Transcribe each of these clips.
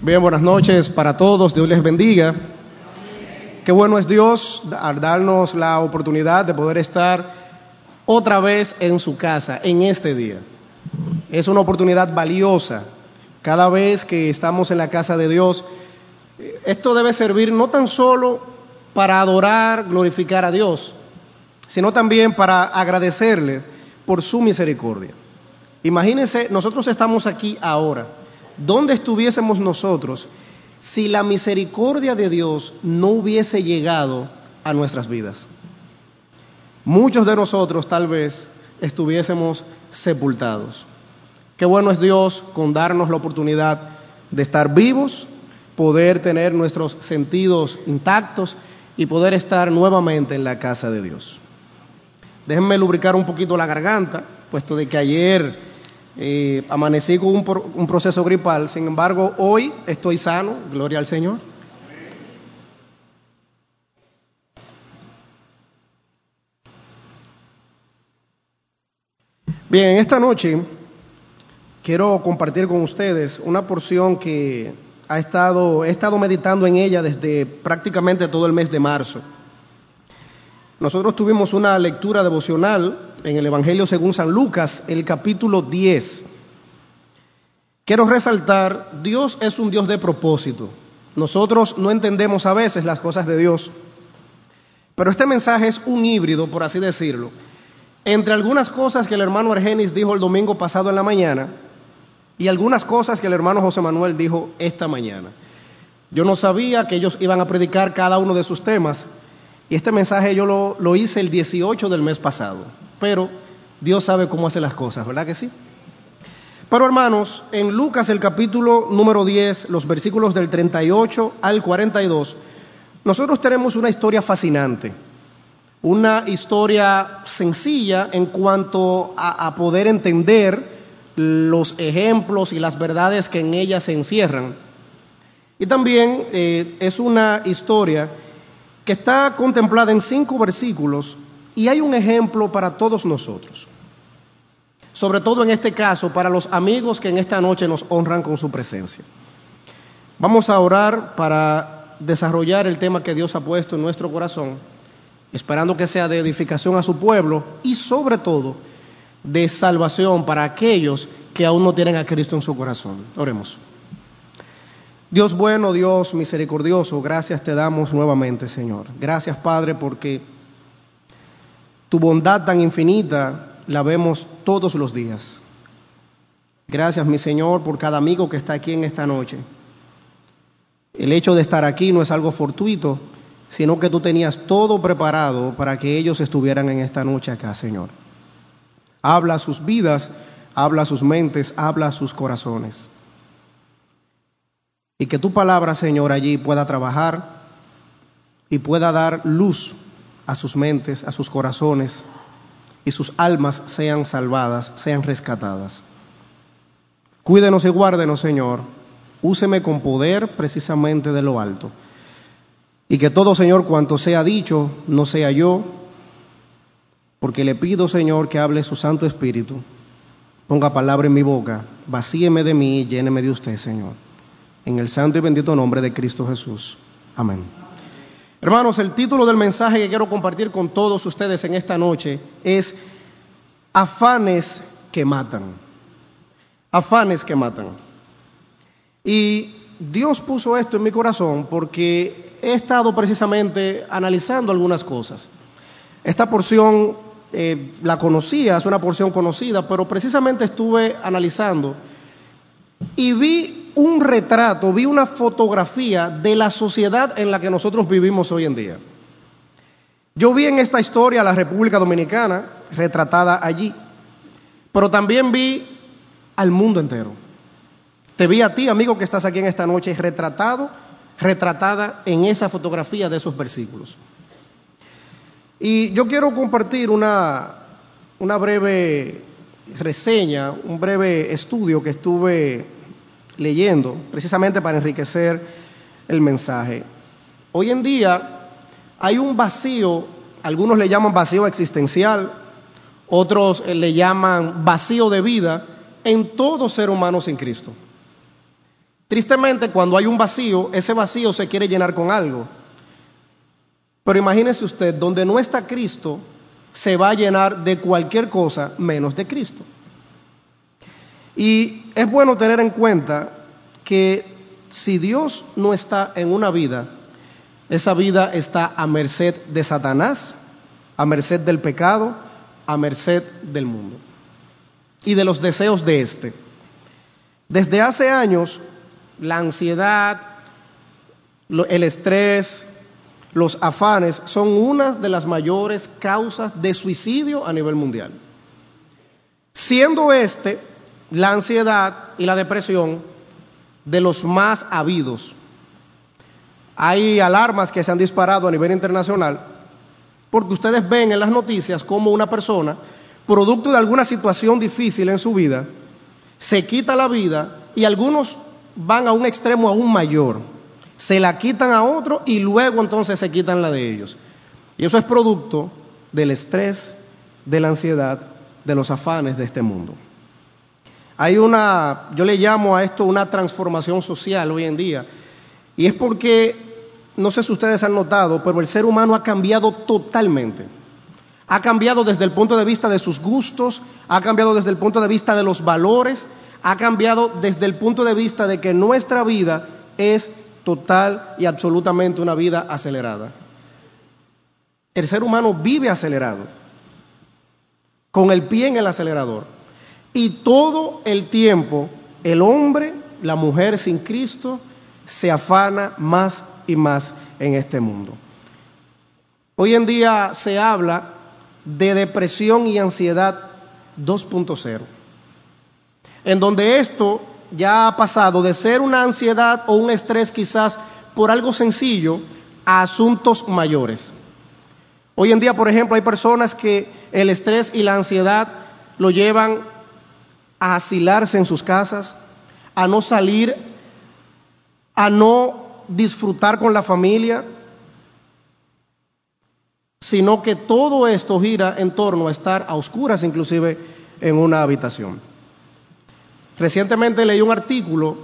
Bien, buenas noches para todos, Dios les bendiga. Qué bueno es Dios al darnos la oportunidad de poder estar otra vez en su casa, en este día. Es una oportunidad valiosa. Cada vez que estamos en la casa de Dios, esto debe servir no tan solo para adorar, glorificar a Dios, sino también para agradecerle por su misericordia. Imagínense, nosotros estamos aquí ahora ¿dónde estuviésemos nosotros si la misericordia de Dios no hubiese llegado a nuestras vidas? Muchos de nosotros tal vez estuviésemos sepultados. Qué bueno es Dios con darnos la oportunidad de estar vivos, poder tener nuestros sentidos intactos y poder estar nuevamente en la casa de Dios. Déjenme lubricar un poquito la garganta, puesto de que ayer eh, amanecí con un, un proceso gripal, sin embargo, hoy estoy sano, gloria al Señor. Bien, esta noche quiero compartir con ustedes una porción que ha estado, he estado meditando en ella desde prácticamente todo el mes de marzo. Nosotros tuvimos una lectura devocional en el Evangelio según San Lucas, el capítulo 10. Quiero resaltar, Dios es un Dios de propósito. Nosotros no entendemos a veces las cosas de Dios, pero este mensaje es un híbrido, por así decirlo, entre algunas cosas que el hermano Argenis dijo el domingo pasado en la mañana y algunas cosas que el hermano José Manuel dijo esta mañana. Yo no sabía que ellos iban a predicar cada uno de sus temas, y este mensaje yo lo, lo, hice el 18 del mes pasado, pero Dios sabe cómo hace las cosas, ¿verdad que sí? Pero hermanos, en Lucas el capítulo número 10, los versículos del 38 al 42, nosotros tenemos una historia fascinante, una historia sencilla en cuanto a, poder entender los ejemplos y las verdades que en ella se encierran. Y también eh, es una historia que está contemplada en cinco versículos y hay un ejemplo para todos nosotros. Sobre todo en este caso, para los amigos que en esta noche nos honran con su presencia. Vamos a orar para desarrollar el tema que Dios ha puesto en nuestro corazón, esperando que sea de edificación a su pueblo y sobre todo de salvación para aquellos que aún no tienen a Cristo en su corazón. Oremos. Dios bueno, Dios misericordioso, gracias te damos nuevamente, Señor. Gracias, Padre, porque tu bondad tan infinita la vemos todos los días. Gracias, mi Señor, por cada amigo que está aquí en esta noche. El hecho de estar aquí no es algo fortuito, sino que tú tenías todo preparado para que ellos estuvieran en esta noche acá, Señor. Habla sus vidas, habla sus mentes, habla sus corazones. Y que tu palabra, Señor, allí pueda trabajar y pueda dar luz a sus mentes, a sus corazones, y sus almas sean salvadas, sean rescatadas. Cuídenos y guárdenos, Señor. Úseme con poder precisamente de lo alto. Y que todo, Señor, cuanto sea dicho, no sea yo, porque le pido, Señor, que hable su Santo Espíritu. Ponga palabra en mi boca, vacíeme de mí y lléneme de usted, Señor en el santo y bendito nombre de Cristo Jesús. Amén. Hermanos, el título del mensaje que quiero compartir con todos ustedes en esta noche es Afanes que matan. Afanes que matan. Y Dios puso esto en mi corazón porque he estado precisamente analizando algunas cosas. Esta porción eh, la conocía, es una porción conocida, pero precisamente estuve analizando y vi un retrato, vi una fotografía de la sociedad en la que nosotros vivimos hoy en día. Yo vi en esta historia la República Dominicana retratada allí, pero también vi al mundo entero. Te vi a ti, amigo, que estás aquí en esta noche, retratado, retratada en esa fotografía de esos versículos. Y yo quiero compartir una, una breve reseña, un breve estudio que estuve leyendo, precisamente para enriquecer el mensaje. Hoy en día hay un vacío, algunos le llaman vacío existencial, otros le llaman vacío de vida en todo ser humano sin Cristo. Tristemente, cuando hay un vacío, ese vacío se quiere llenar con algo. Pero imagínese usted, donde no está Cristo, se va a llenar de cualquier cosa menos de Cristo. Y es bueno tener en cuenta que si Dios no está en una vida, esa vida está a merced de Satanás, a merced del pecado, a merced del mundo y de los deseos de éste. Desde hace años, la ansiedad, el estrés, los afanes son una de las mayores causas de suicidio a nivel mundial. Siendo este, la ansiedad y la depresión, de los más habidos. Hay alarmas que se han disparado a nivel internacional porque ustedes ven en las noticias cómo una persona, producto de alguna situación difícil en su vida, se quita la vida y algunos van a un extremo aún mayor. Se la quitan a otro y luego entonces se quitan la de ellos. Y eso es producto del estrés, de la ansiedad, de los afanes de este mundo. Hay una, yo le llamo a esto una transformación social hoy en día. Y es porque, no sé si ustedes han notado, pero el ser humano ha cambiado totalmente. Ha cambiado desde el punto de vista de sus gustos, ha cambiado desde el punto de vista de los valores, ha cambiado desde el punto de vista de que nuestra vida es total y absolutamente una vida acelerada. El ser humano vive acelerado, con el pie en el acelerador. Y todo el tiempo el hombre, la mujer sin Cristo, se afana más y más en este mundo. Hoy en día se habla de depresión y ansiedad 2.0, en donde esto ya ha pasado de ser una ansiedad o un estrés quizás por algo sencillo a asuntos mayores. Hoy en día, por ejemplo, hay personas que el estrés y la ansiedad lo llevan a asilarse en sus casas, a no salir, a no disfrutar con la familia, sino que todo esto gira en torno a estar a oscuras inclusive en una habitación. Recientemente leí un artículo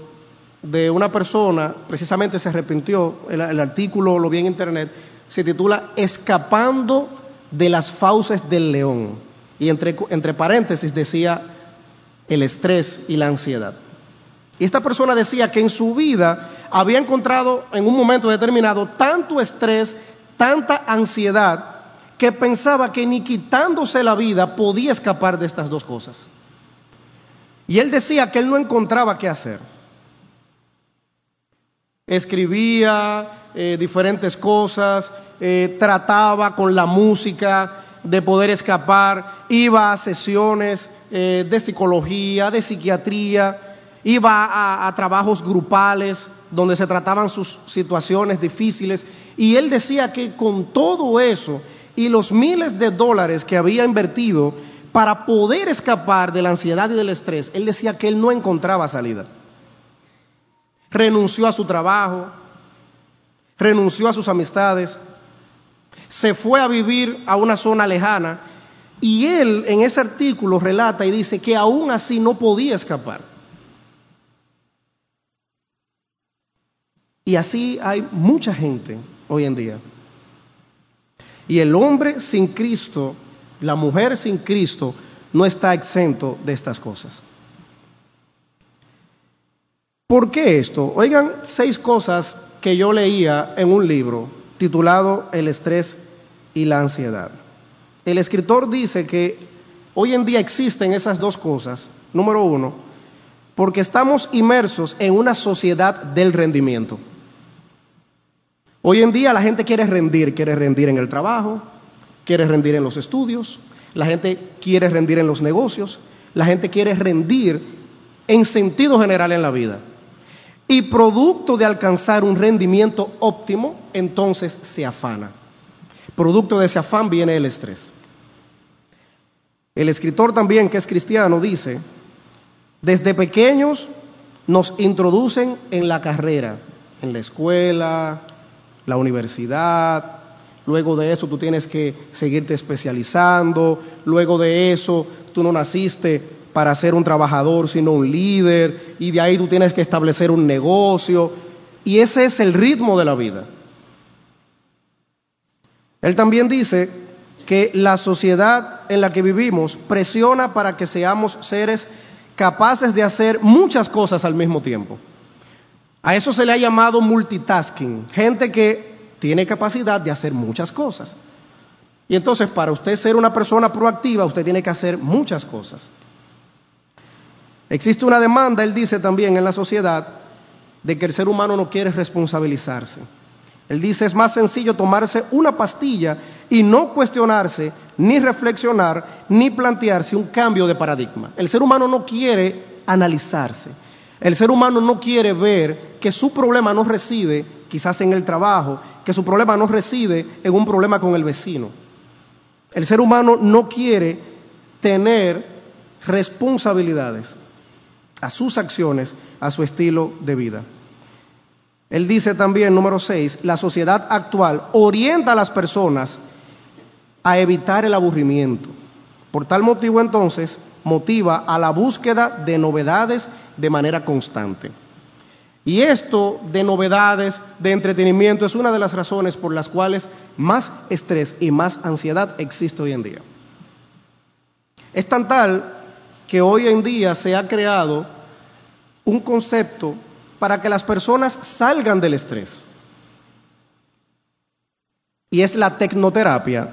de una persona, precisamente se arrepintió, el, artículo lo vi en internet, se titula Escapando de las fauces del león. Y entre, entre paréntesis decía el estrés y la ansiedad. Y esta persona decía que en su vida había encontrado en un momento determinado tanto estrés, tanta ansiedad, que pensaba que ni quitándose la vida podía escapar de estas dos cosas. Y él decía que él no encontraba qué hacer. Escribía eh, diferentes cosas, eh, trataba con la música de poder escapar, iba a sesiones eh, de psicología, de psiquiatría, iba a, trabajos grupales donde se trataban sus situaciones difíciles y él decía que con todo eso y los miles de dólares que había invertido para poder escapar de la ansiedad y del estrés, él decía que él no encontraba salida. Renunció a su trabajo, renunció a sus amistades, se fue a vivir a una zona lejana y él en ese artículo relata y dice que aún así no podía escapar. Y así hay mucha gente hoy en día. Y el hombre sin Cristo, la mujer sin Cristo, no está exento de estas cosas. ¿Por qué esto? Oigan seis cosas que yo leía en un libro titulado El estrés y la ansiedad. El escritor dice que hoy en día existen esas dos cosas. Número uno, porque estamos inmersos en una sociedad del rendimiento. Hoy en día la gente quiere rendir, quiere rendir en el trabajo, quiere rendir en los estudios, la gente quiere rendir en los negocios, la gente quiere rendir en sentido general en la vida. Y producto de alcanzar un rendimiento óptimo, entonces se afana. Producto de ese afán viene el estrés. El escritor también, que es cristiano, dice, desde pequeños nos introducen en la carrera, en la escuela, la universidad, luego de eso tú tienes que seguirte especializando, luego de eso tú no naciste para ser un trabajador, sino un líder, y de ahí tú tienes que establecer un negocio, y ese es el ritmo de la vida. Él también dice que la sociedad en la que vivimos presiona para que seamos seres capaces de hacer muchas cosas al mismo tiempo. A eso se le ha llamado multitasking, gente que tiene capacidad de hacer muchas cosas. Y entonces para usted ser una persona proactiva, usted tiene que hacer muchas cosas. Existe una demanda, él dice también en la sociedad, de que el ser humano no quiere responsabilizarse. Él dice, es más sencillo tomarse una pastilla y no cuestionarse, ni reflexionar, ni plantearse un cambio de paradigma. El ser humano no quiere analizarse. El ser humano no quiere ver que su problema no reside quizás en el trabajo, que su problema no reside en un problema con el vecino. El ser humano no quiere tener responsabilidades a sus acciones, a su estilo de vida. Él dice también, número 6, la sociedad actual orienta a las personas a evitar el aburrimiento. Por tal motivo entonces motiva a la búsqueda de novedades de manera constante. Y esto de novedades, de entretenimiento, es una de las razones por las cuales más estrés y más ansiedad existe hoy en día. Es tan tal que hoy en día se ha creado un concepto para que las personas salgan del estrés. Y es la tecnoterapia,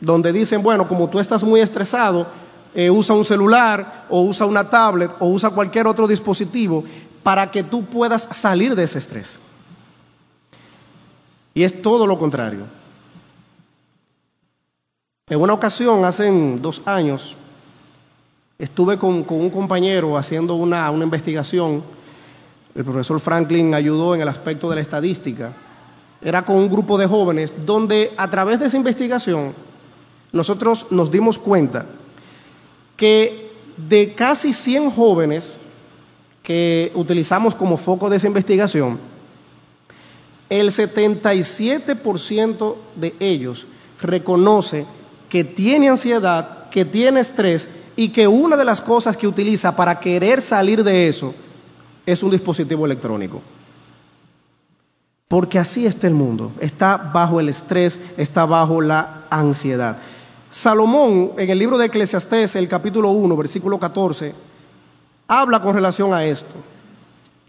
donde dicen, bueno, como tú estás muy estresado, eh, usa un celular o usa una tablet o usa cualquier otro dispositivo para que tú puedas salir de ese estrés. Y es todo lo contrario. En una ocasión, hace dos años, estuve con, un compañero haciendo una, una investigación. El profesor Franklin ayudó en el aspecto de la estadística. Era con un grupo de jóvenes donde a través de esa investigación nosotros nos dimos cuenta que de casi 100 jóvenes que utilizamos como foco de esa investigación, el 77% de ellos reconoce que tiene ansiedad, que tiene estrés y que una de las cosas que utiliza para querer salir de eso es un dispositivo electrónico. Porque así está el mundo, está bajo el estrés, está bajo la ansiedad. Salomón, en el libro de Eclesiastés, el capítulo 1, versículo 14, habla con relación a esto.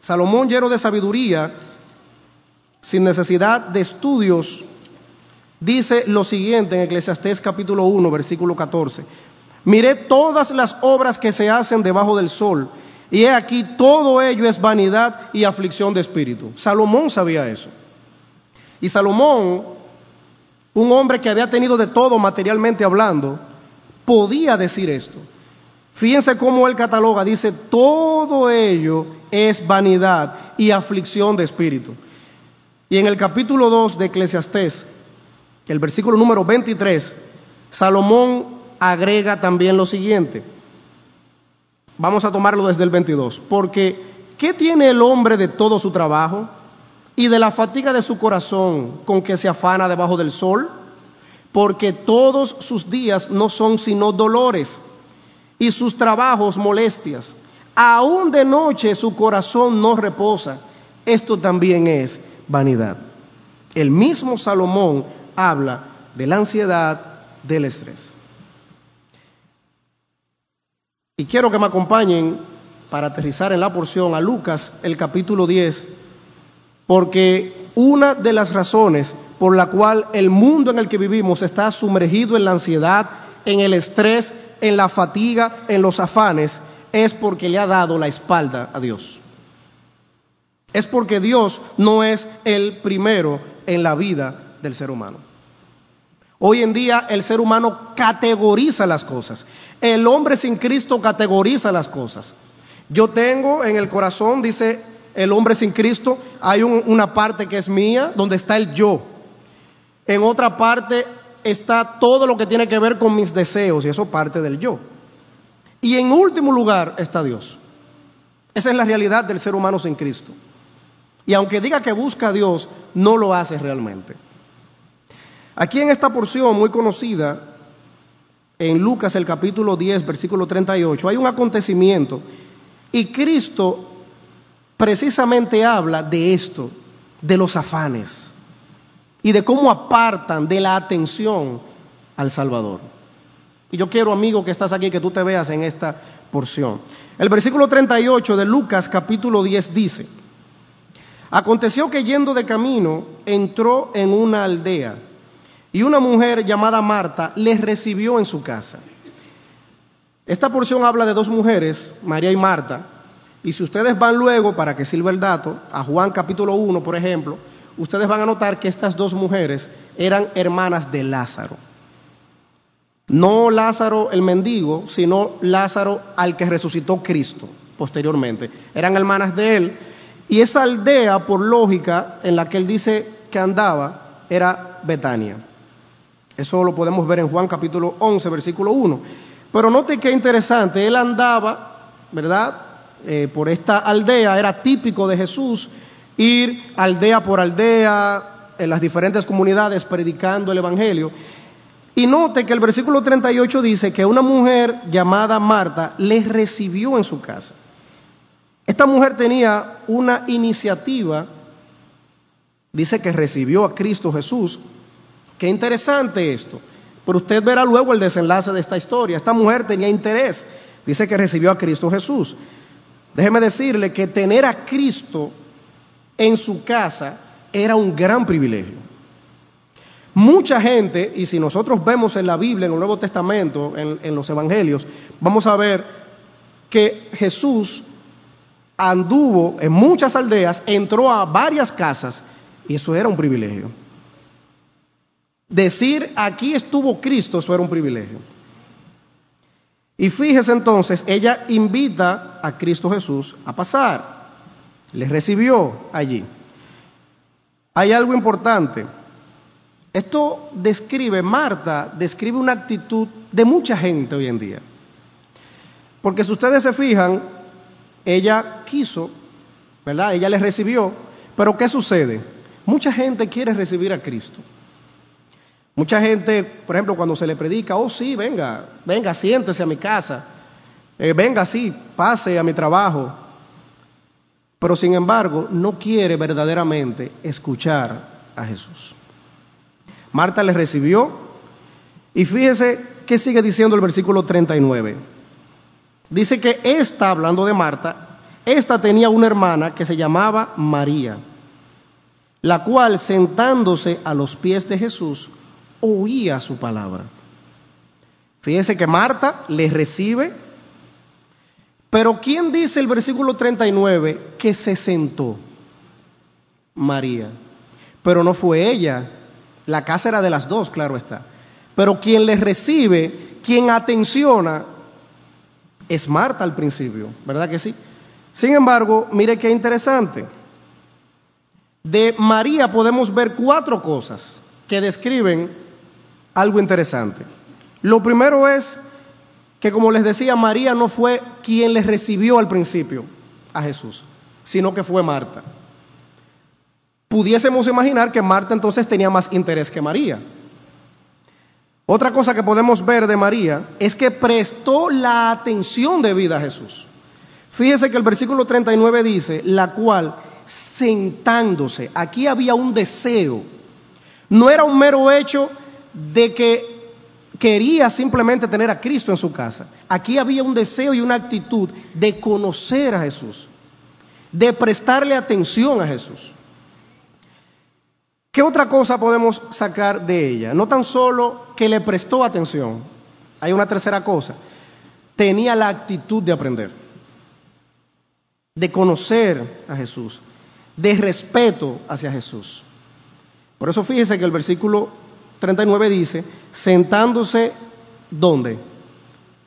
Salomón, lleno de sabiduría, sin necesidad de estudios, dice lo siguiente en Eclesiastés capítulo 1, versículo 14. Miré todas las obras que se hacen debajo del sol, y he aquí todo ello es vanidad y aflicción de espíritu. Salomón sabía eso. Y Salomón un hombre que había tenido de todo materialmente hablando, podía decir esto. Fíjense cómo él cataloga, dice, todo ello es vanidad y aflicción de espíritu. Y en el capítulo 2 de Eclesiastés, el versículo número 23, Salomón agrega también lo siguiente. Vamos a tomarlo desde el 22. Porque, ¿qué tiene el hombre de todo su trabajo? y de la fatiga de su corazón con que se afana debajo del sol, porque todos sus días no son sino dolores y sus trabajos molestias. Aún de noche su corazón no reposa. Esto también es vanidad. El mismo Salomón habla de la ansiedad, del estrés. Y quiero que me acompañen para aterrizar en la porción a Lucas, el capítulo 10, porque una de las razones por la cual el mundo en el que vivimos está sumergido en la ansiedad, en el estrés, en la fatiga, en los afanes, es porque le ha dado la espalda a Dios. Es porque Dios no es el primero en la vida del ser humano. Hoy en día el ser humano categoriza las cosas. El hombre sin Cristo categoriza las cosas. Yo tengo en el corazón, dice el hombre sin Cristo, hay una parte que es mía, donde está el yo. En otra parte está todo lo que tiene que ver con mis deseos, y eso parte del yo. Y en último lugar está Dios. Esa es la realidad del ser humano sin Cristo. Y aunque diga que busca a Dios, no lo hace realmente. Aquí en esta porción muy conocida, en Lucas el capítulo 10, versículo 38, hay un acontecimiento y Cristo precisamente habla de esto, de los afanes y de cómo apartan de la atención al Salvador. Y yo quiero, amigo, que estás aquí, que tú te veas en esta porción. El versículo 38 de Lucas capítulo 10 dice, aconteció que yendo de camino entró en una aldea y una mujer llamada Marta le recibió en su casa. Esta porción habla de dos mujeres, María y Marta, y si ustedes van luego, para que sirva el dato, a Juan capítulo 1, por ejemplo, ustedes van a notar que estas dos mujeres eran hermanas de Lázaro. No Lázaro el mendigo, sino Lázaro al que resucitó Cristo posteriormente. Eran hermanas de él. Y esa aldea, por lógica, en la que él dice que andaba, era Betania. Eso lo podemos ver en Juan capítulo 11, versículo 1. Pero note qué interesante, él andaba, ¿verdad? Eh, por esta aldea, era típico de Jesús ir aldea por aldea en las diferentes comunidades predicando el Evangelio. Y note que el versículo 38 dice que una mujer llamada Marta le recibió en su casa. Esta mujer tenía una iniciativa, dice que recibió a Cristo Jesús. Qué interesante esto. Pero usted verá luego el desenlace de esta historia. Esta mujer tenía interés, dice que recibió a Cristo Jesús. Déjeme decirle que tener a Cristo en su casa era un gran privilegio. Mucha gente, y si nosotros vemos en la Biblia, en el Nuevo Testamento, en, los Evangelios, vamos a ver que Jesús anduvo en muchas aldeas, entró a varias casas, y eso era un privilegio. Decir aquí estuvo Cristo, eso era un privilegio. Y fíjese entonces, ella invita a Cristo Jesús a pasar. Le recibió allí. Hay algo importante. Esto describe, Marta describe una actitud de mucha gente hoy en día. Porque si ustedes se fijan, ella quiso, ¿verdad? Ella le recibió, pero ¿qué sucede? Mucha gente quiere recibir a Cristo. Mucha gente, por ejemplo, cuando se le predica, oh sí, venga, venga, siéntese a mi casa, eh, venga, sí, pase a mi trabajo. Pero sin embargo, no quiere verdaderamente escuchar a Jesús. Marta le recibió y fíjese qué sigue diciendo el versículo 39. Dice que esta, hablando de Marta, esta tenía una hermana que se llamaba María, la cual sentándose a los pies de Jesús oía su palabra. Fíjese que Marta le recibe, pero ¿quién dice el versículo 39 que se sentó? María. Pero no fue ella, la casa era de las dos, claro está. Pero quien le recibe, quien atenciona, es Marta al principio, ¿verdad que sí? Sin embargo, mire qué interesante. De María podemos ver cuatro cosas que describen algo interesante. Lo primero es que, como les decía, María no fue quien le recibió al principio a Jesús, sino que fue Marta pudiésemos imaginar que Marta entonces tenía más interés que María. Otra cosa que podemos ver de María es que prestó la atención debida a Jesús. Fíjese que el versículo 39 dice, la cual sentándose, aquí había un deseo, no era un mero hecho de que quería simplemente tener a Cristo en su casa, aquí había un deseo y una actitud de conocer a Jesús, de prestarle atención a Jesús. ¿Qué otra cosa podemos sacar de ella? No tan solo que le prestó atención, hay una tercera cosa, tenía la actitud de aprender, de conocer a Jesús, de respeto hacia Jesús. Por eso fíjese que el versículo 39 dice, sentándose, ¿dónde?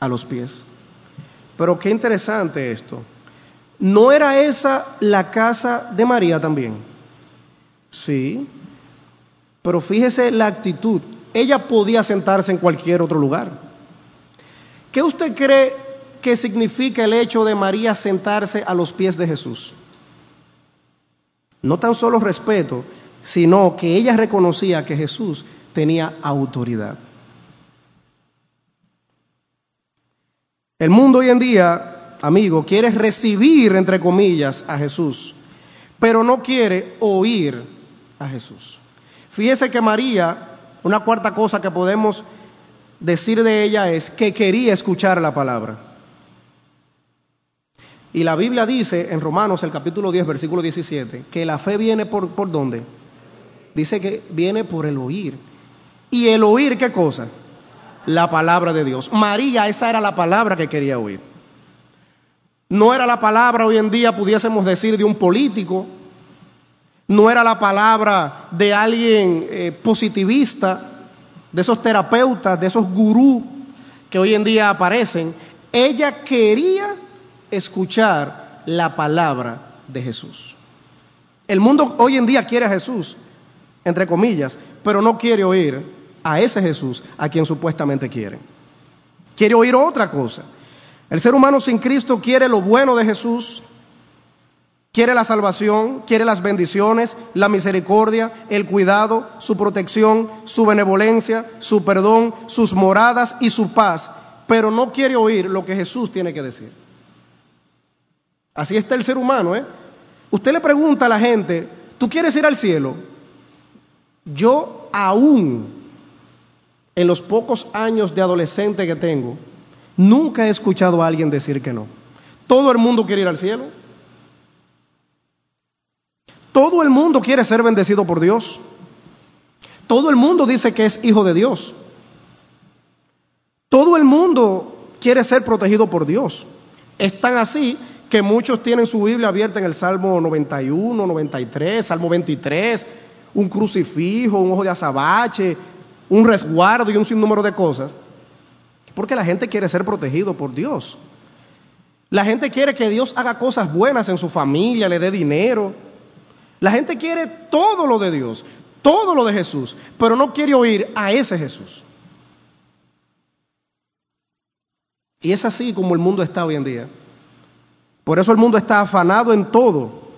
A los pies. Pero qué interesante esto. ¿No era esa la casa de María también? Sí, pero fíjese la actitud. Ella podía sentarse en cualquier otro lugar. ¿Qué usted cree que significa el hecho de María sentarse a los pies de Jesús? No tan solo respeto, sino que ella reconocía que Jesús tenía autoridad. El mundo hoy en día, amigo, quiere recibir, entre comillas, a Jesús, pero no quiere oír a Jesús. Fíjese que María, una cuarta cosa que podemos decir de ella es que quería escuchar la palabra. Y la Biblia dice en Romanos, el capítulo 10, versículo 17, que la fe viene por, ¿por dónde? Dice que viene por el oír. ¿Y el oír qué cosa? La palabra de Dios. María, esa era la palabra que quería oír. No era la palabra hoy en día, pudiésemos decir, de un político. No era la palabra de alguien eh, positivista, de esos terapeutas, de esos gurús que hoy en día aparecen. Ella quería escuchar la palabra de Jesús. El mundo hoy en día quiere a Jesús, entre comillas, pero no quiere oír a ese Jesús a quien supuestamente quiere. Quiere oír otra cosa. El ser humano sin Cristo quiere lo bueno de Jesús, quiere la salvación, quiere las bendiciones, la misericordia, el cuidado, su protección, su benevolencia, su perdón, sus moradas y su paz, pero no quiere oír lo que Jesús tiene que decir. Así está el ser humano, ¿eh? Usted le pregunta a la gente, ¿tú quieres ir al cielo? Yo aún, en los pocos años de adolescente que tengo, nunca he escuchado a alguien decir que no. Todo el mundo quiere ir al cielo. Todo el mundo quiere ser bendecido por Dios. Todo el mundo dice que es hijo de Dios. Todo el mundo quiere ser protegido por Dios. Es tan así que muchos tienen su Biblia abierta en el Salmo 91, 93, Salmo 23, un crucifijo, un ojo de azabache, un resguardo y un sinnúmero de cosas. Porque la gente quiere ser protegido por Dios. La gente quiere que Dios haga cosas buenas en su familia, le dé dinero. La gente quiere todo lo de Dios, todo lo de Jesús, pero no quiere oír a ese Jesús. Y es así como el mundo está hoy en día. Por eso el mundo está afanado en todo.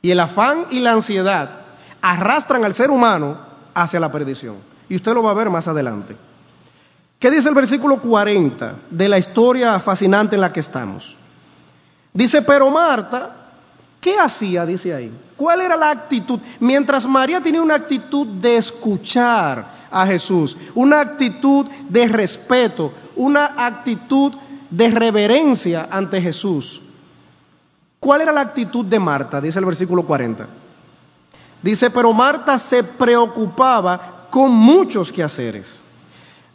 Y el afán y la ansiedad arrastran al ser humano hacia la perdición. Y usted lo va a ver más adelante. ¿Qué dice el versículo 40 de la historia fascinante en la que estamos? Dice, pero Marta, ¿qué hacía? Dice ahí. ¿Cuál era la actitud? Mientras María tenía una actitud de escuchar a Jesús, una actitud de respeto, una actitud de reverencia ante Jesús. ¿Cuál era la actitud de Marta? Dice el versículo 40. Dice, pero Marta se preocupaba con muchos quehaceres.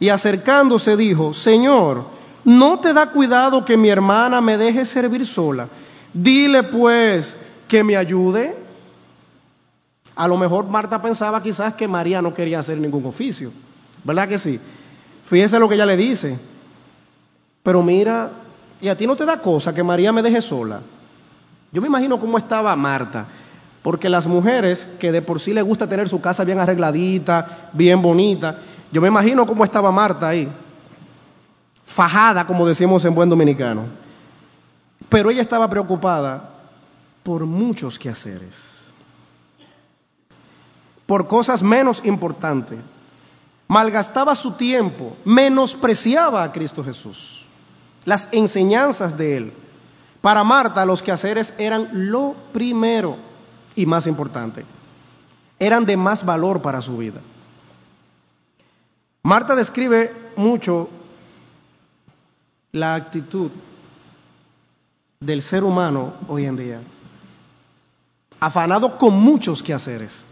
Y acercándose dijo, Señor, ¿no te da cuidado que mi hermana me deje servir sola? Dile pues que me ayude. A lo mejor Marta pensaba quizás que María no quería hacer ningún oficio. ¿Verdad que sí? Fíjese lo que ella le dice. Pero mira, y a ti no te da cosa que María me deje sola. Yo me imagino cómo estaba Marta, porque las mujeres que de por sí le gusta tener su casa bien arregladita, bien bonita, yo me imagino cómo estaba Marta ahí, fajada, como decimos en buen dominicano. Pero ella estaba preocupada por muchos quehaceres, por cosas menos importantes. Malgastaba su tiempo, menospreciaba a Cristo Jesús las enseñanzas de él. Para Marta los quehaceres eran lo primero y más importante. Eran de más valor para su vida. Marta describe mucho la actitud del ser humano hoy en día. Afanado con muchos quehaceres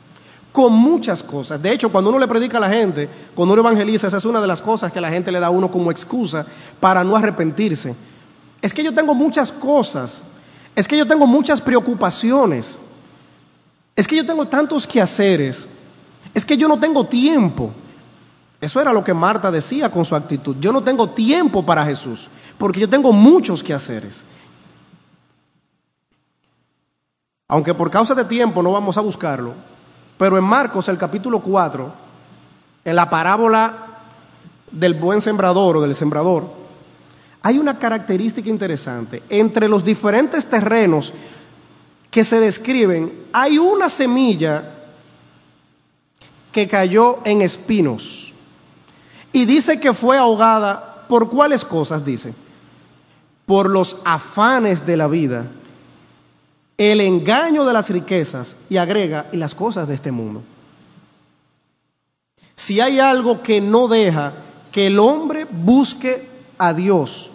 con muchas cosas. De hecho, cuando uno le predica a la gente, cuando uno evangeliza, esa es una de las cosas que la gente le da a uno como excusa para no arrepentirse. Es que yo tengo muchas cosas, es que yo tengo muchas preocupaciones, es que yo tengo tantos quehaceres, es que yo no tengo tiempo. Eso era lo que Marta decía con su actitud. Yo no tengo tiempo para Jesús, porque yo tengo muchos quehaceres. Aunque por causa de tiempo no vamos a buscarlo, pero en Marcos, el capítulo 4, en la parábola del buen sembrador o del sembrador, hay una característica interesante. Entre los diferentes terrenos que se describen, hay una semilla que cayó en espinos. Y dice que fue ahogada por cuáles cosas, dice. por los afanes de la vida, el engaño de las riquezas y agrega y las cosas de este mundo. Si hay algo que no deja que el hombre busque a Dios,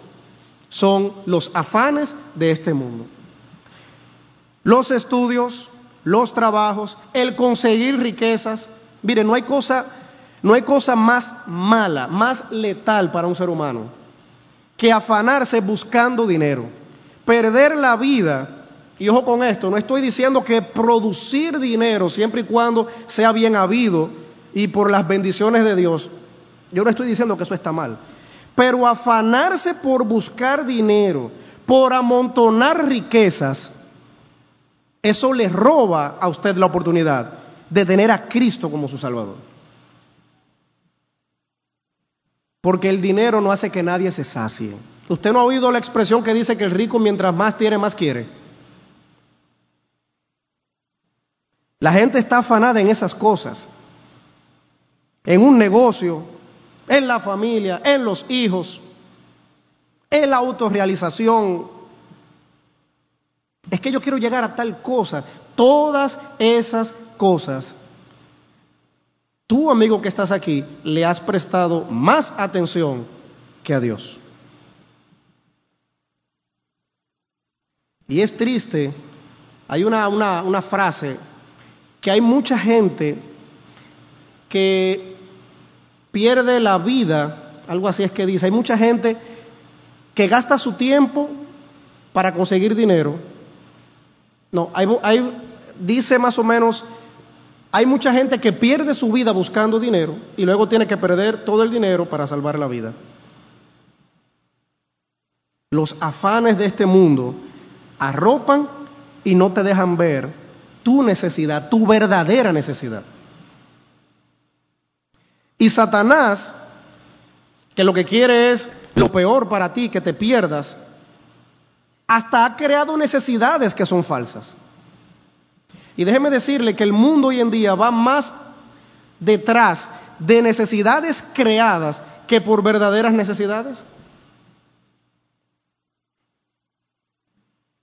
son los afanes de este mundo. Los estudios, los trabajos, el conseguir riquezas. Mire, no hay cosa, no hay cosa más mala, más letal para un ser humano que afanarse buscando dinero, perder la vida. Y ojo con esto, no estoy diciendo que producir dinero siempre y cuando sea bien habido y por las bendiciones de Dios, yo no estoy diciendo que eso está mal, pero afanarse por buscar dinero, por amontonar riquezas, eso le roba a usted la oportunidad de tener a Cristo como su Salvador. Porque el dinero no hace que nadie se sacie. ¿Usted no ha oído la expresión que dice que el rico mientras más tiene, más quiere? La gente está afanada en esas cosas. En un negocio, en la familia, en los hijos, en la autorrealización, es que yo quiero llegar a tal cosa. Todas esas cosas, tú amigo que estás aquí, le has prestado más atención que a Dios. Y es triste, hay una, una, una frase que hay mucha gente que pierde la vida, algo así es que dice, hay mucha gente que gasta su tiempo para conseguir dinero no, hay, dice más o menos, hay mucha gente que pierde su vida buscando dinero y luego tiene que perder todo el dinero para salvar la vida. Los afanes de este mundo arropan y no te dejan ver tu necesidad, tu verdadera necesidad. Y Satanás, que lo que quiere es lo peor para ti, que te pierdas, hasta ha creado necesidades que son falsas. Y déjeme decirle que el mundo hoy en día va más detrás de necesidades creadas que por verdaderas necesidades.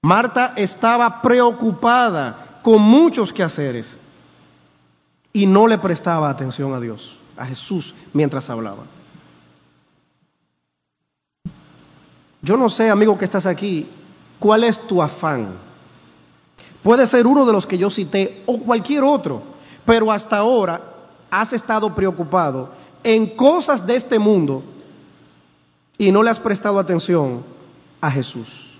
Marta estaba preocupada con muchos quehaceres y no le prestaba atención a Dios, a Jesús, mientras hablaba. Yo no sé, amigo que estás aquí, ¿Cuál es tu afán? Puede ser uno de los que yo cité o cualquier otro, pero hasta ahora has estado preocupado en cosas de este mundo y no le has prestado atención a Jesús.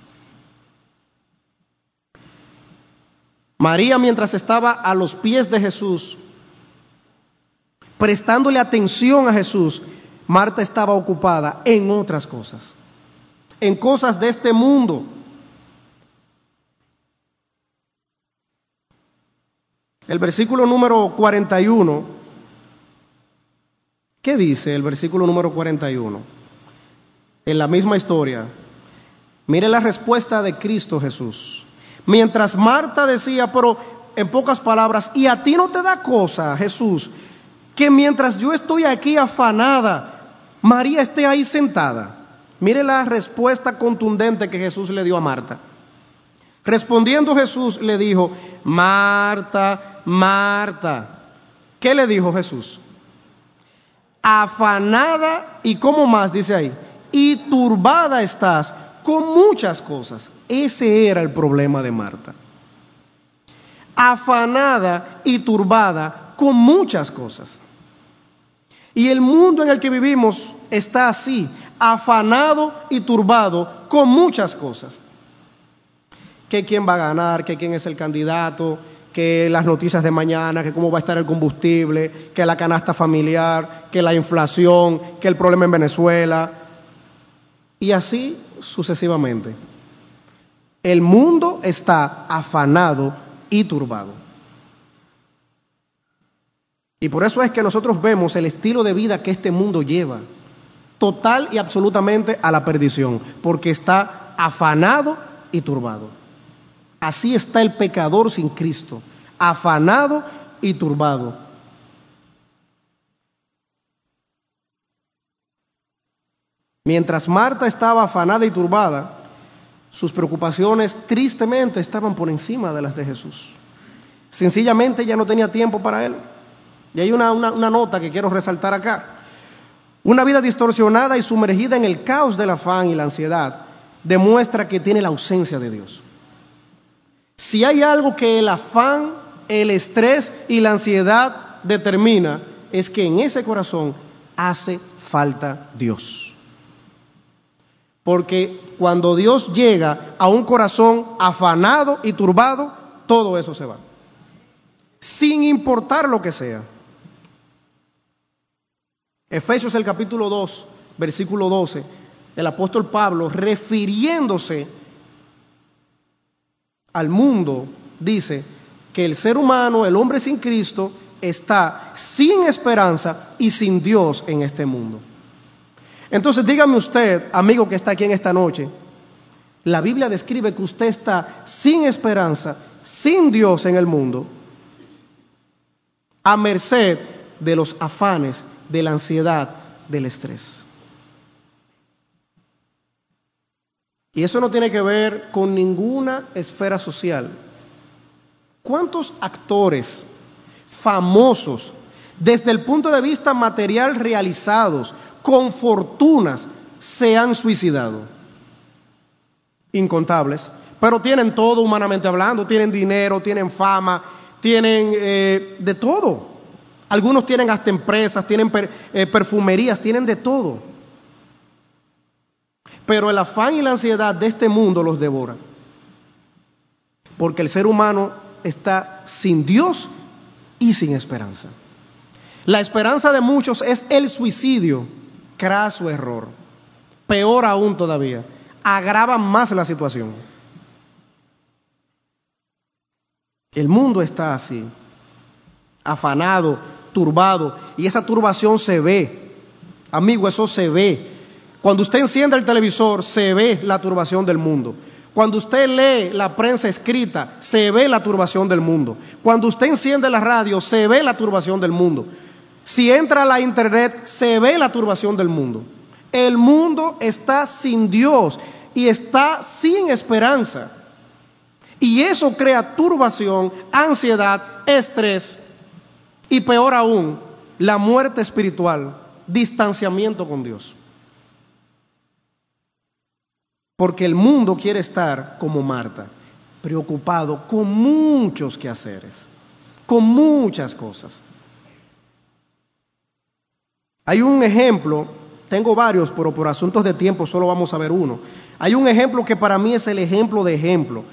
María mientras estaba a los pies de Jesús, prestándole atención a Jesús, Marta estaba ocupada en otras cosas, en cosas de este mundo El versículo número 41, ¿qué dice el versículo número 41? En la misma historia, mire la respuesta de Cristo Jesús. Mientras Marta decía, pero en pocas palabras, y a ti no te da cosa, Jesús, que mientras yo estoy aquí afanada, María esté ahí sentada. Mire la respuesta contundente que Jesús le dio a Marta. Respondiendo Jesús le dijo, Marta, Marta. ¿Qué le dijo Jesús? Afanada y cómo más, dice ahí, y turbada estás con muchas cosas. Ese era el problema de Marta. Afanada y turbada con muchas cosas. Y el mundo en el que vivimos está así, afanado y turbado con muchas cosas que quién va a ganar, que quién es el candidato, que las noticias de mañana, que cómo va a estar el combustible, que la canasta familiar, que la inflación, que el problema en Venezuela, y así sucesivamente. El mundo está afanado y turbado. Y por eso es que nosotros vemos el estilo de vida que este mundo lleva, total y absolutamente a la perdición, porque está afanado y turbado. Así está el pecador sin Cristo, afanado y turbado. Mientras Marta estaba afanada y turbada, sus preocupaciones tristemente estaban por encima de las de Jesús. Sencillamente ya no tenía tiempo para él. Y hay una, una, nota que quiero resaltar acá. Una vida distorsionada y sumergida en el caos del afán y la ansiedad demuestra que tiene la ausencia de Dios. Si hay algo que el afán, el estrés y la ansiedad determina, es que en ese corazón hace falta Dios. Porque cuando Dios llega a un corazón afanado y turbado, todo eso se va. Sin importar lo que sea. Efesios el capítulo 2, versículo 12, el apóstol Pablo, refiriéndose al mundo, dice que el ser humano, el hombre sin Cristo, está sin esperanza y sin Dios en este mundo. Entonces dígame usted, amigo que está aquí en esta noche, la Biblia describe que usted está sin esperanza, sin Dios en el mundo, a merced de los afanes, de la ansiedad, del estrés. Y eso no tiene que ver con ninguna esfera social. ¿Cuántos actores famosos desde el punto de vista material realizados, con fortunas, se han suicidado? Incontables. Pero tienen todo humanamente hablando, tienen dinero, tienen fama, tienen eh, de todo. Algunos tienen hasta empresas, tienen eh, perfumerías, tienen de todo. Pero el afán y la ansiedad de este mundo los devora. Porque el ser humano está sin Dios y sin esperanza. La esperanza de muchos es el suicidio, craso error. Peor aún todavía, agrava más la situación. El mundo está así, afanado, turbado, y esa turbación se ve. Amigo, eso se ve. Cuando usted enciende el televisor, se ve la turbación del mundo. Cuando usted lee la prensa escrita, se ve la turbación del mundo. Cuando usted enciende la radio, se ve la turbación del mundo. Si entra a la internet, se ve la turbación del mundo. El mundo está sin Dios y está sin esperanza. Y eso crea turbación, ansiedad, estrés y peor aún, la muerte espiritual, distanciamiento con Dios. Porque el mundo quiere estar como Marta, preocupado con muchos quehaceres, con muchas cosas. Hay un ejemplo, tengo varios, pero por asuntos de tiempo solo vamos a ver uno. Hay un ejemplo que para mí es el ejemplo de ejemplo.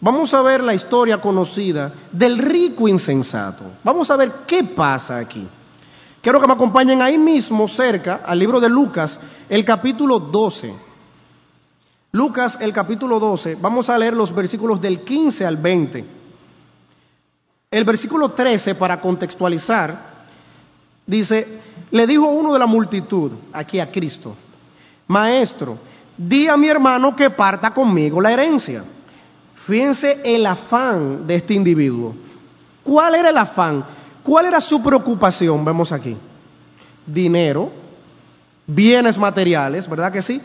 Vamos a ver la historia conocida del rico insensato. Vamos a ver qué pasa aquí. Quiero que me acompañen ahí mismo, cerca, al libro de Lucas, el capítulo 12. Lucas el capítulo 12, vamos a leer los versículos del 15 al 20. El versículo 13, para contextualizar, dice, le dijo uno de la multitud, aquí a Cristo, Maestro, di a mi hermano que parta conmigo la herencia. Fíjense el afán de este individuo. ¿Cuál era el afán? ¿Cuál era su preocupación? Vemos aquí. Dinero, bienes materiales, ¿verdad que sí?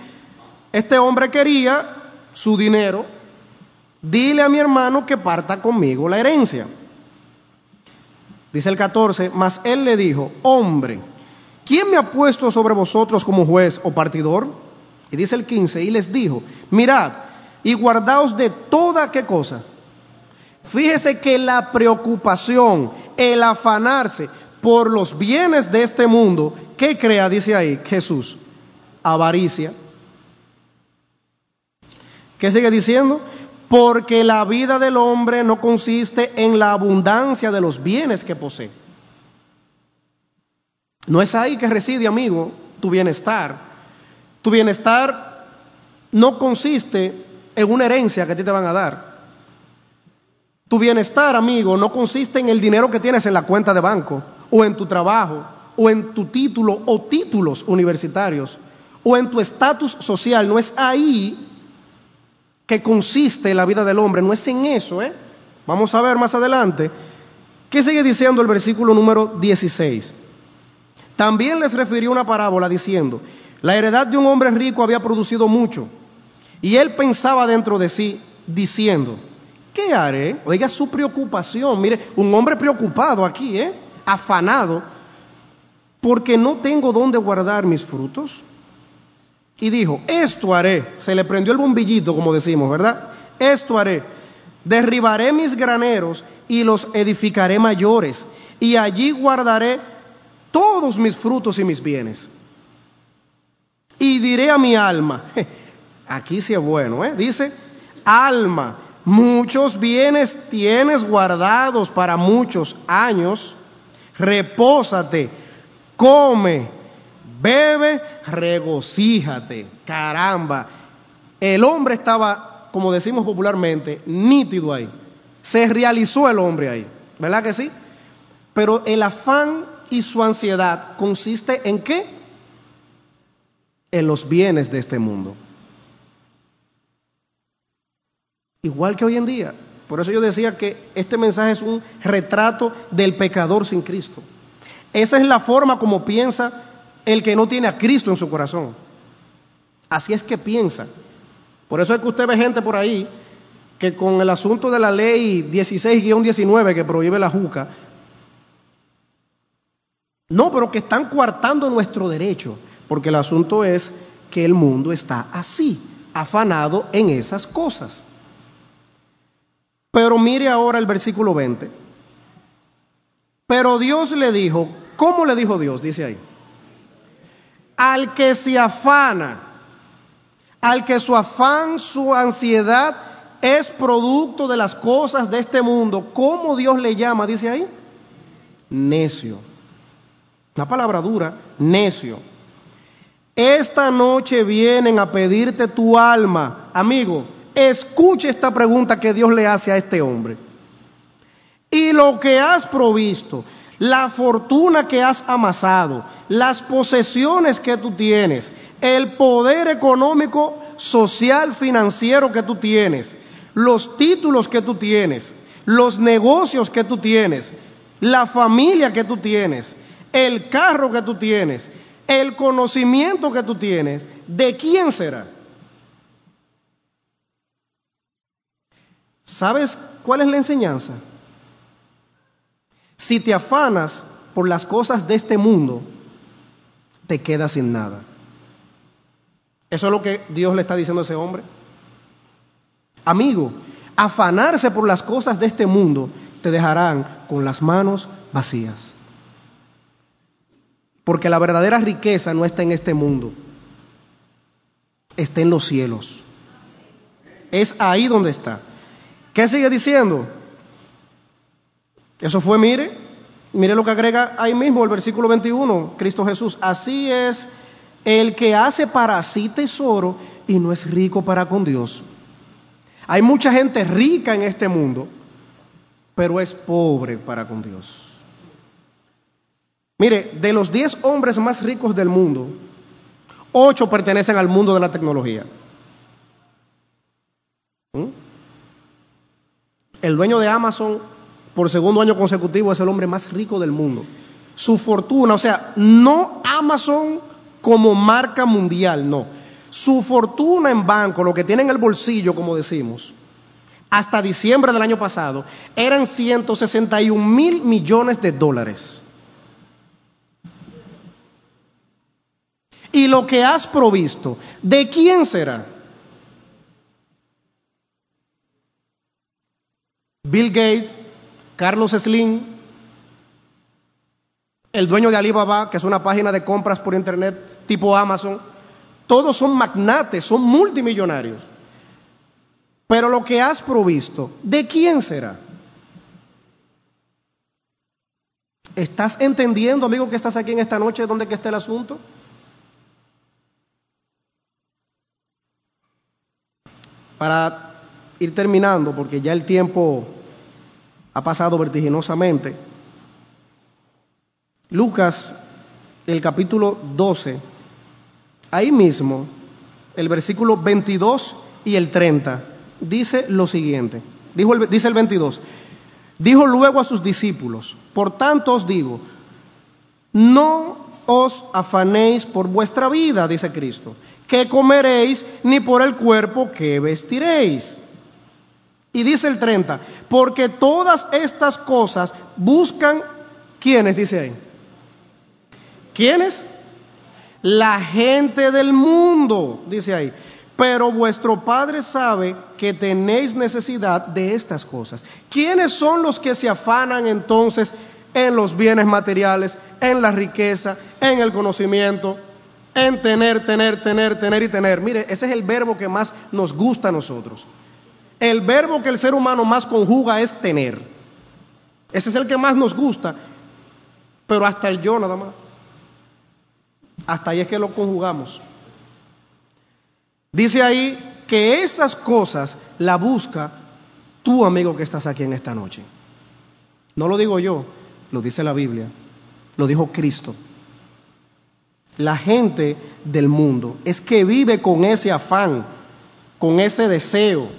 Este hombre quería su dinero. Dile a mi hermano que parta conmigo la herencia. Dice el 14, mas él le dijo, hombre, ¿quién me ha puesto sobre vosotros como juez o partidor? Y dice el 15, y les dijo, mirad y guardaos de toda qué cosa. Fíjese que la preocupación, el afanarse por los bienes de este mundo, ¿qué crea? Dice ahí Jesús, avaricia, ¿Qué sigue diciendo? Porque la vida del hombre no consiste en la abundancia de los bienes que posee. No es ahí que reside, amigo, tu bienestar. Tu bienestar no consiste en una herencia que a ti te van a dar. Tu bienestar, amigo, no consiste en el dinero que tienes en la cuenta de banco, o en tu trabajo, o en tu título o títulos universitarios, o en tu estatus social. No es ahí que consiste la vida del hombre. No es en eso, ¿eh? Vamos a ver más adelante. ¿Qué sigue diciendo el versículo número 16? También les refirió una parábola diciendo, la heredad de un hombre rico había producido mucho. Y él pensaba dentro de sí, diciendo, ¿qué haré? Oiga su preocupación, mire, un hombre preocupado aquí, ¿eh? afanado, porque no tengo dónde guardar mis frutos. Y dijo, esto haré, se le prendió el bombillito, como decimos, ¿verdad? Esto haré, derribaré mis graneros y los edificaré mayores, y allí guardaré todos mis frutos y mis bienes. Y diré a mi alma, aquí sí es bueno, ¿eh? dice, alma, muchos bienes tienes guardados para muchos años, repósate, come, bebe, regocíjate. Caramba, el hombre estaba, como decimos popularmente, nítido ahí. Se realizó el hombre ahí, ¿verdad que sí? Pero el afán y su ansiedad consiste en qué? En los bienes de este mundo. Igual que hoy en día. Por eso yo decía que este mensaje es un retrato del pecador sin Cristo. Esa es la forma como piensa el que no tiene a Cristo en su corazón. Así es que piensa. Por eso es que usted ve gente por ahí que con el asunto de la ley 16-19 que prohíbe la juca, no, pero que están coartando nuestro derecho, porque el asunto es que el mundo está así, afanado en esas cosas. Pero mire ahora el versículo 20. Pero Dios le dijo, ¿cómo le dijo Dios? Dice ahí. Al que se afana, al que su afán, su ansiedad es producto de las cosas de este mundo, ¿cómo Dios le llama? Dice ahí. Necio. Una palabra dura, necio. Esta noche vienen a pedirte tu alma. Amigo, escuche esta pregunta que Dios le hace a este hombre. Y lo que has provisto, la fortuna que has amasado, las posesiones que tú tienes, el poder económico, social, financiero que tú tienes, los títulos que tú tienes, los negocios que tú tienes, la familia que tú tienes, el carro que tú tienes, el conocimiento que tú tienes, ¿de quién será? ¿Sabes cuál es la enseñanza? Si te afanas por las cosas de este mundo, te quedas sin nada. Eso es lo que Dios le está diciendo a ese hombre. Amigo, afanarse por las cosas de este mundo te dejarán con las manos vacías. Porque la verdadera riqueza no está en este mundo, está en los cielos. Es ahí donde está. ¿Qué sigue diciendo? Eso fue, mire, mire lo que agrega ahí mismo el versículo 21, Cristo Jesús. Así es el que hace para sí tesoro y no es rico para con Dios. Hay mucha gente rica en este mundo, pero es pobre para con Dios. Mire, de los 10 hombres más ricos del mundo, 8 pertenecen al mundo de la tecnología. ¿Mm? El dueño de Amazon, por segundo año consecutivo, es el hombre más rico del mundo. Su fortuna, o sea, no Amazon como marca mundial, no. Su fortuna en banco, lo que tiene en el bolsillo, como decimos, hasta diciembre del año pasado, eran 161 mil millones de dólares. y lo que has provisto, ¿de quién será? Bill Gates, Carlos Slim, el dueño de Alibaba, que es una página de compras por internet tipo Amazon, todos son magnates, son multimillonarios. Pero lo que has provisto, ¿de quién será? ¿Estás entendiendo, amigo, que estás aquí en esta noche, dónde que está el asunto? Para ir terminando, porque ya el tiempo ha pasado vertiginosamente, Lucas, el capítulo 12, ahí mismo, el versículo 22 y el 30, dice lo siguiente, dijo el, dice el 22, dijo luego a sus discípulos, por tanto os digo, no os afanéis por vuestra vida, dice Cristo, que comeréis, ni por el cuerpo que vestiréis. Y dice el 30, porque todas estas cosas buscan, ¿quiénes? Dice ahí. ¿Quiénes? La gente del mundo, dice ahí. Pero vuestro Padre sabe que tenéis necesidad de estas cosas. ¿Quiénes son los que se afanan entonces en los bienes materiales, en la riqueza, en el conocimiento, en tener, tener, tener, tener y tener? Mire, ese es el verbo que más nos gusta a nosotros. El verbo que el ser humano más conjuga es tener. Ese es el que más nos gusta, pero hasta el yo nada más. Hasta ahí es que lo conjugamos. Dice ahí que esas cosas la busca tu amigo que estás aquí en esta noche. No lo digo yo, lo dice la Biblia, lo dijo Cristo. La gente del mundo es que vive con ese afán, con ese deseo.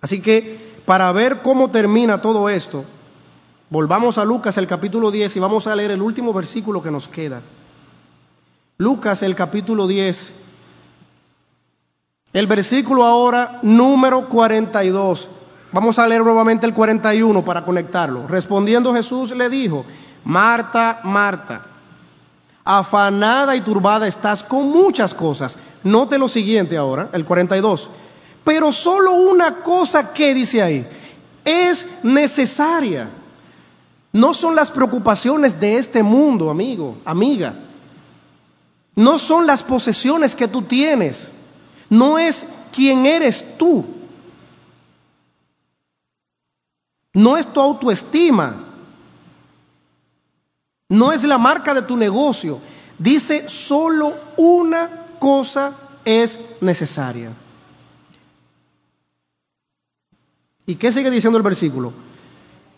Así que para ver cómo termina todo esto, volvamos a Lucas el capítulo 10 y vamos a leer el último versículo que nos queda. Lucas el capítulo 10, el versículo ahora número 42. Vamos a leer nuevamente el 41 para conectarlo. Respondiendo Jesús le dijo, Marta, Marta, afanada y turbada estás con muchas cosas. Note lo siguiente ahora, el 42. Pero solo una cosa que dice ahí es necesaria. No son las preocupaciones de este mundo, amigo, amiga no son las posesiones que tú tienes, no es quién eres tú, no es tu autoestima, no es la marca de tu negocio. Dice, solo una cosa es necesaria. ¿Y qué sigue diciendo el versículo?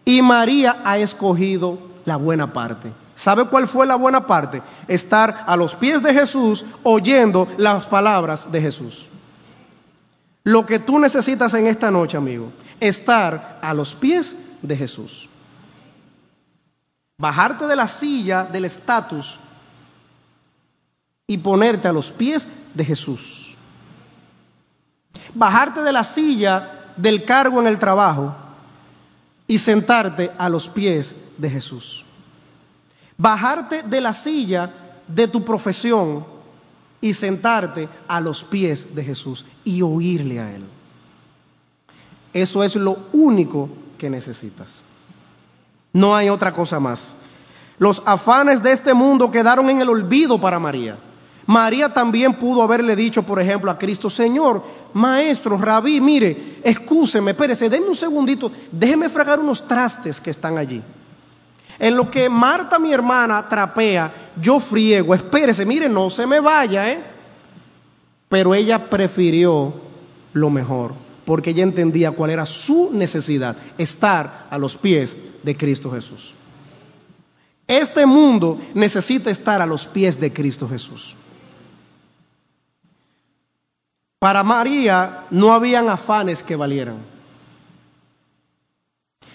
Y María ha escogido la buena parte. ¿Sabe cuál fue la buena parte? Estar a los pies de Jesús oyendo las palabras de Jesús. Lo que tú necesitas en esta noche, amigo, estar a los pies de Jesús. Bajarte de la silla del estatus y ponerte a los pies de Jesús. Bajarte de la silla del cargo en el trabajo y sentarte a los pies de Jesús bajarte de la silla de tu profesión y sentarte a los pies de Jesús y oírle a Él. Eso es lo único que necesitas. No hay otra cosa más. Los afanes de este mundo quedaron en el olvido para María. María también pudo haberle dicho, por ejemplo, a Cristo, Señor, maestro, rabí, mire, excúseme, espérese, denme un segundito, déjeme fregar unos trastes que están allí. En lo que Marta, mi hermana, trapea, yo friego. Espérese, mire, no se me vaya, ¿eh? Pero ella prefirió lo mejor, porque ella entendía cuál era su necesidad, estar a los pies de Cristo Jesús. Este mundo necesita estar a los pies de Cristo Jesús. Para María no habían afanes que valieran.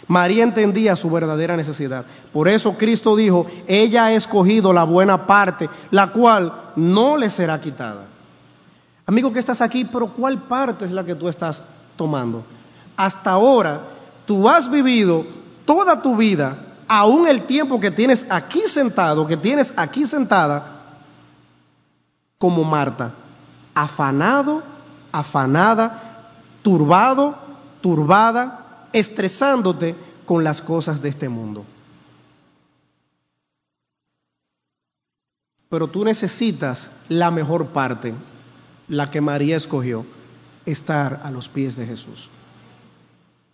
María entendía su verdadera necesidad. Por eso Cristo dijo, ella ha escogido la buena parte, la cual no le será quitada. Amigo que estás aquí, pero ¿cuál parte es la que tú estás tomando? Hasta ahora, tú has vivido toda tu vida, aún el tiempo que tienes aquí sentado, que tienes aquí sentada, como Marta, afanado, afanada, turbado, turbada, estresándote con las cosas de este mundo. Pero tú necesitas la mejor parte, la que María escogió, estar a los pies de Jesús.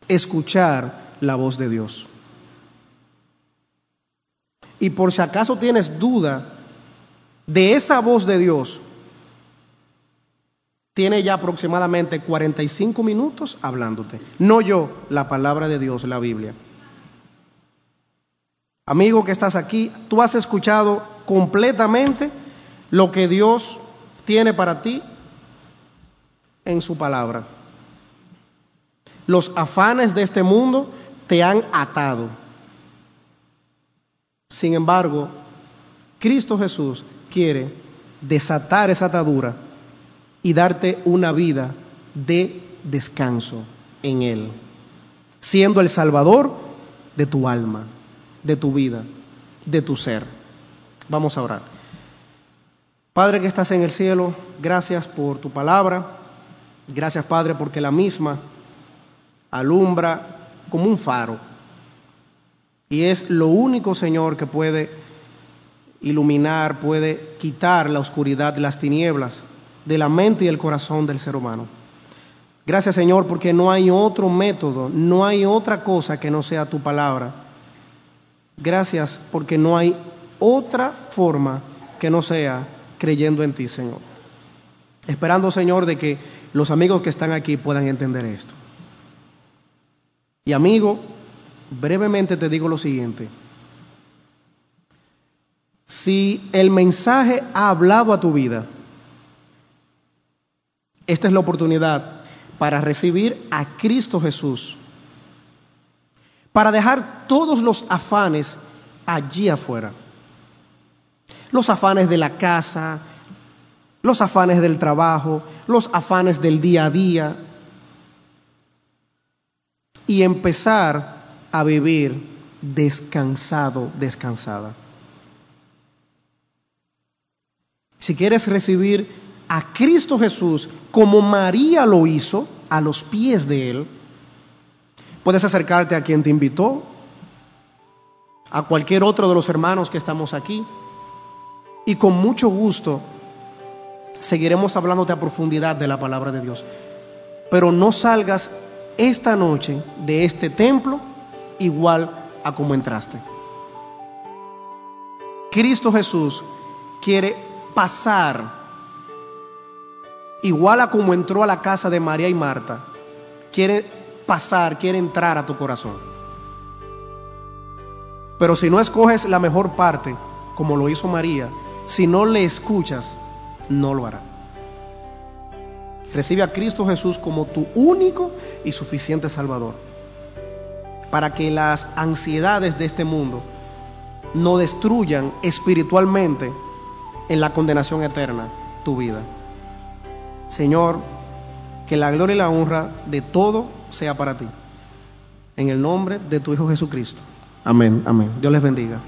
Escuchar la voz de Dios. Y por si acaso tienes duda de esa voz de Dios, tiene ya aproximadamente 45 minutos hablándote. No yo, la palabra de Dios, la Biblia. Amigo que estás aquí, tú has escuchado completamente lo que Dios tiene para ti en su palabra. Los afanes de este mundo te han atado. Sin embargo, Cristo Jesús quiere desatar esa atadura y darte una vida de descanso en Él, siendo el Salvador de tu alma, de tu vida, de tu ser. Vamos a orar. Padre que estás en el cielo, gracias por tu palabra. Gracias Padre porque la misma alumbra como un faro. Y es lo único, Señor, que puede iluminar, puede quitar la oscuridad, las tinieblas de la mente y el corazón del ser humano. Gracias Señor porque no hay otro método, no hay otra cosa que no sea tu palabra. Gracias porque no hay otra forma que no sea creyendo en ti, Señor. Esperando, Señor, de que los amigos que están aquí puedan entender esto. Y amigo, brevemente te digo lo siguiente. Si el mensaje ha hablado a tu vida, esta es la oportunidad para recibir a Cristo Jesús, para dejar todos los afanes allí afuera, los afanes de la casa, los afanes del trabajo, los afanes del día a día, y empezar a vivir descansado, descansada. Si quieres recibir a Cristo Jesús como María lo hizo a los pies de Él, puedes acercarte a quien te invitó, a cualquier otro de los hermanos que estamos aquí, y con mucho gusto seguiremos hablándote a profundidad de la palabra de Dios. Pero no salgas esta noche de este templo igual a como entraste. Cristo Jesús quiere pasar igual a como entró a la casa de María y Marta. Quiere pasar, quiere entrar a tu corazón. Pero si no escoges la mejor parte, como lo hizo María, si no le escuchas, no lo hará. Recibe a Cristo Jesús como tu único y suficiente Salvador, para que las ansiedades de este mundo no destruyan espiritualmente en la condenación eterna tu vida. Señor, que la gloria y la honra de todo sea para ti. En el nombre de tu Hijo Jesucristo. Amén, amén. Dios les bendiga.